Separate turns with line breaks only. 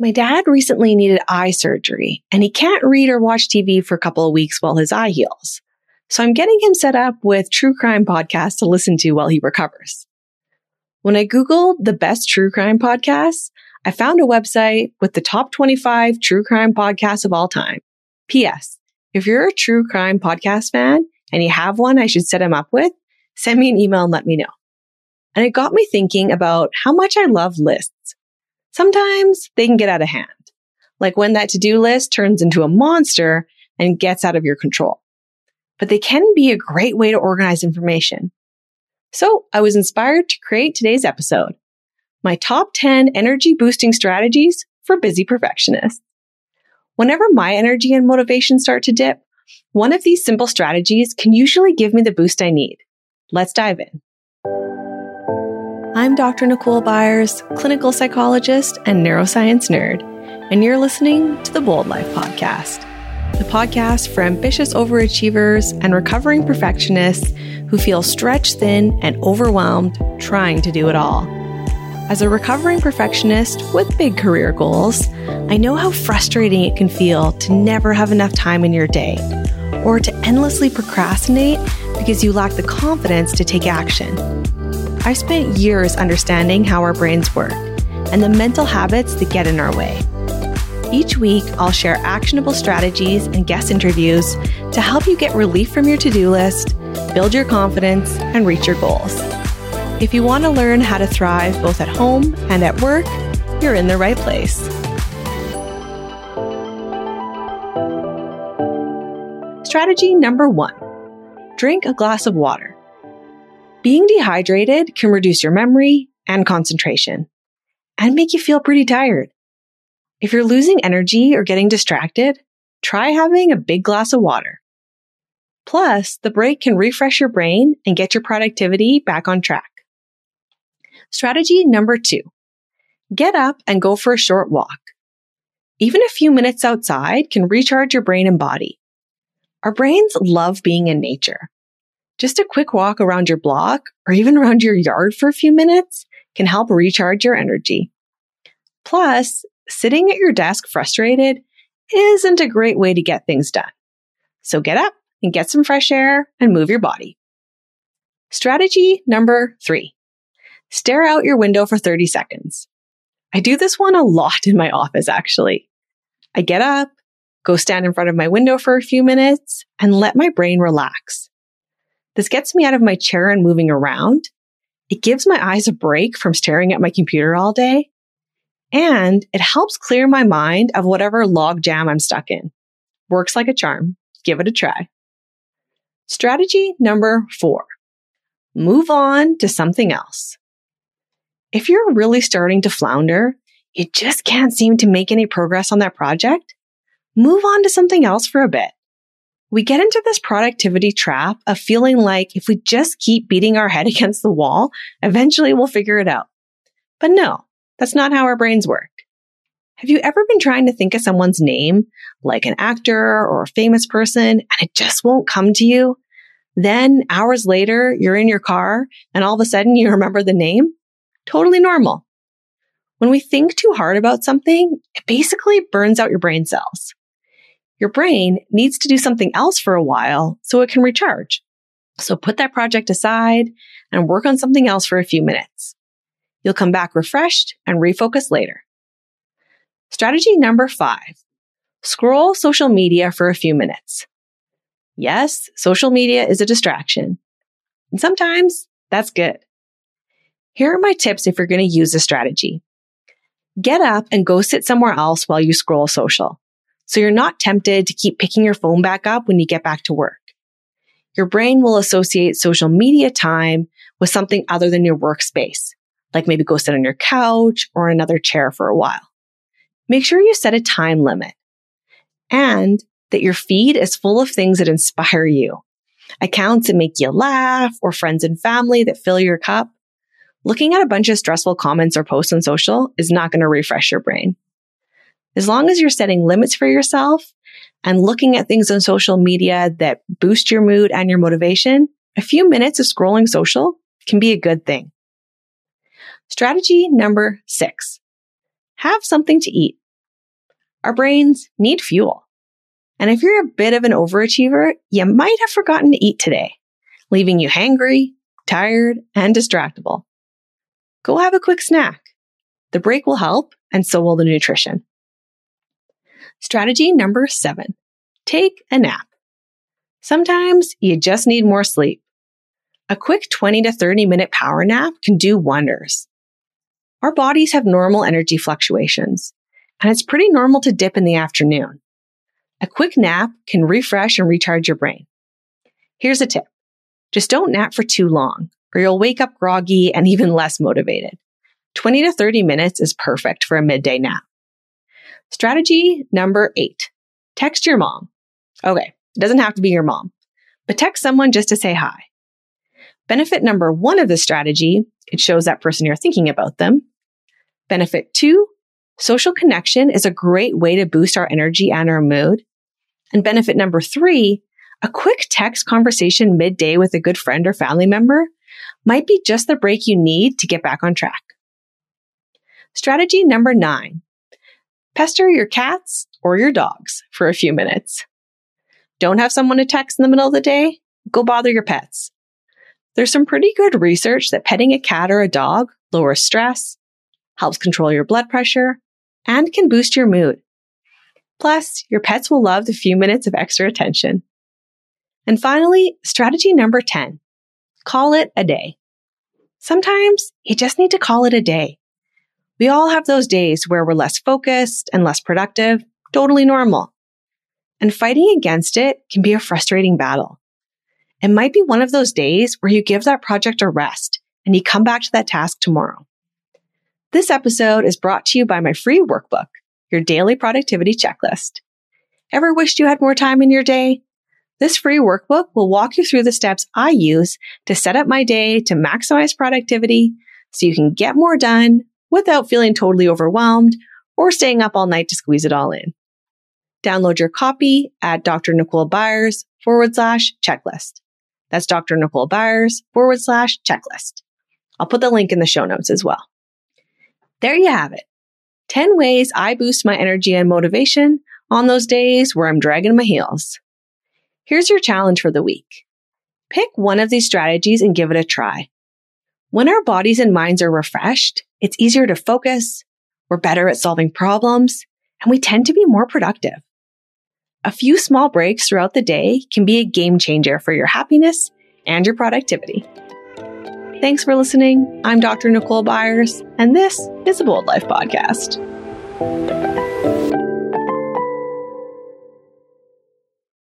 My dad recently needed eye surgery and he can't read or watch TV for a couple of weeks while his eye heals. So I'm getting him set up with true crime podcasts to listen to while he recovers. When I Googled the best true crime podcasts, I found a website with the top 25 true crime podcasts of all time. P.S. If you're a true crime podcast fan and you have one I should set him up with, send me an email and let me know. And it got me thinking about how much I love lists. Sometimes they can get out of hand, like when that to-do list turns into a monster and gets out of your control. But they can be a great way to organize information. So I was inspired to create today's episode, my top 10 energy boosting strategies for busy perfectionists. Whenever my energy and motivation start to dip, one of these simple strategies can usually give me the boost I need. Let's dive in. I'm Dr. Nicole Byers, clinical psychologist and neuroscience nerd, and you're listening to the Bold Life Podcast, the podcast for ambitious overachievers and recovering perfectionists who feel stretched thin and overwhelmed trying to do it all. As a recovering perfectionist with big career goals, I know how frustrating it can feel to never have enough time in your day or to endlessly procrastinate because you lack the confidence to take action. I've spent years understanding how our brains work and the mental habits that get in our way. Each week, I'll share actionable strategies and guest interviews to help you get relief from your to do list, build your confidence, and reach your goals. If you want to learn how to thrive both at home and at work, you're in the right place. Strategy number one drink a glass of water. Being dehydrated can reduce your memory and concentration and make you feel pretty tired. If you're losing energy or getting distracted, try having a big glass of water. Plus, the break can refresh your brain and get your productivity back on track. Strategy number two. Get up and go for a short walk. Even a few minutes outside can recharge your brain and body. Our brains love being in nature. Just a quick walk around your block or even around your yard for a few minutes can help recharge your energy. Plus, sitting at your desk frustrated isn't a great way to get things done. So get up and get some fresh air and move your body. Strategy number three. Stare out your window for 30 seconds. I do this one a lot in my office, actually. I get up, go stand in front of my window for a few minutes, and let my brain relax. This gets me out of my chair and moving around. It gives my eyes a break from staring at my computer all day. And it helps clear my mind of whatever log jam I'm stuck in. Works like a charm. Give it a try. Strategy number four. Move on to something else. If you're really starting to flounder, you just can't seem to make any progress on that project, move on to something else for a bit we get into this productivity trap of feeling like if we just keep beating our head against the wall, eventually we'll figure it out. But no, that's not how our brains work. Have you ever been trying to think of someone's name, like an actor or a famous person, and it just won't come to you? Then hours later, you're in your car and all of a sudden you remember the name? Totally normal. When we think too hard about something, it basically burns out your brain cells your brain needs to do something else for a while so it can recharge. So put that project aside and work on something else for a few minutes. You'll come back refreshed and refocus later. Strategy number five. Scroll social media for a few minutes. Yes, social media is a distraction. And sometimes that's good. Here are my tips if you're going to use this strategy. Get up and go sit somewhere else while you scroll social. So you're not tempted to keep picking your phone back up when you get back to work. Your brain will associate social media time with something other than your workspace, like maybe go sit on your couch or another chair for a while. Make sure you set a time limit and that your feed is full of things that inspire you. Accounts that make you laugh or friends and family that fill your cup. Looking at a bunch of stressful comments or posts on social is not going to refresh your brain. As long as you're setting limits for yourself and looking at things on social media that boost your mood and your motivation, a few minutes of scrolling social can be a good thing. Strategy number six. Have something to eat. Our brains need fuel. And if you're a bit of an overachiever, you might have forgotten to eat today, leaving you hangry, tired, and distractible. Go have a quick snack. The break will help, and so will the nutrition. Strategy number seven take a nap. Sometimes you just need more sleep. A quick 20 to 30 minute power nap can do wonders. Our bodies have normal energy fluctuations, and it's pretty normal to dip in the afternoon. A quick nap can refresh and recharge your brain. Here's a tip. Just don't nap for too long, or you'll wake up groggy and even less motivated. 20 to 30 minutes is perfect for a midday nap. Strategy number eight. Text your mom. Okay, it doesn't have to be your mom, but text someone just to say hi. Benefit number one of the strategy, it shows that person you're thinking about them. Benefit two, social connection is a great way to boost our energy and our mood. And benefit number three, a quick text conversation midday with a good friend or family member might be just the break you need to get back on track. Strategy number nine, pester your cats or your dogs for a few minutes. Don't have someone to text in the middle of the day? Go bother your pets. There's some pretty good research that petting a cat or a dog lowers stress, helps control your blood pressure, and can boost your mood. Plus, your pets will love the few minutes of extra attention. And finally, strategy number 10. Call it a day. Sometimes you just need to call it a day. We all have those days where we're less focused and less productive, totally normal. And fighting against it can be a frustrating battle. It might be one of those days where you give that project a rest and you come back to that task tomorrow. This episode is brought to you by my free workbook, your daily productivity checklist. Ever wished you had more time in your day? This free workbook will walk you through the steps I use to set up my day to maximize productivity so you can get more done without feeling totally overwhelmed or staying up all night to squeeze it all in. Download your copy at Dr. Nicole Byers forward slash checklist. That's Dr. Nicole Byers forward slash checklist. I'll put the link in the show notes as well. There you have it. 10 ways I boost my energy and motivation on those days where I'm dragging my heels. Here's your challenge for the week. Pick one of these strategies and give it a try. When our bodies and minds are refreshed, it's easier to focus, we're better at solving problems, and we tend to be more productive. A few small breaks throughout the day can be a game changer for your happiness and your productivity. Thanks for listening. I'm Dr. Nicole Byers, and this is a Bold Life Podcast.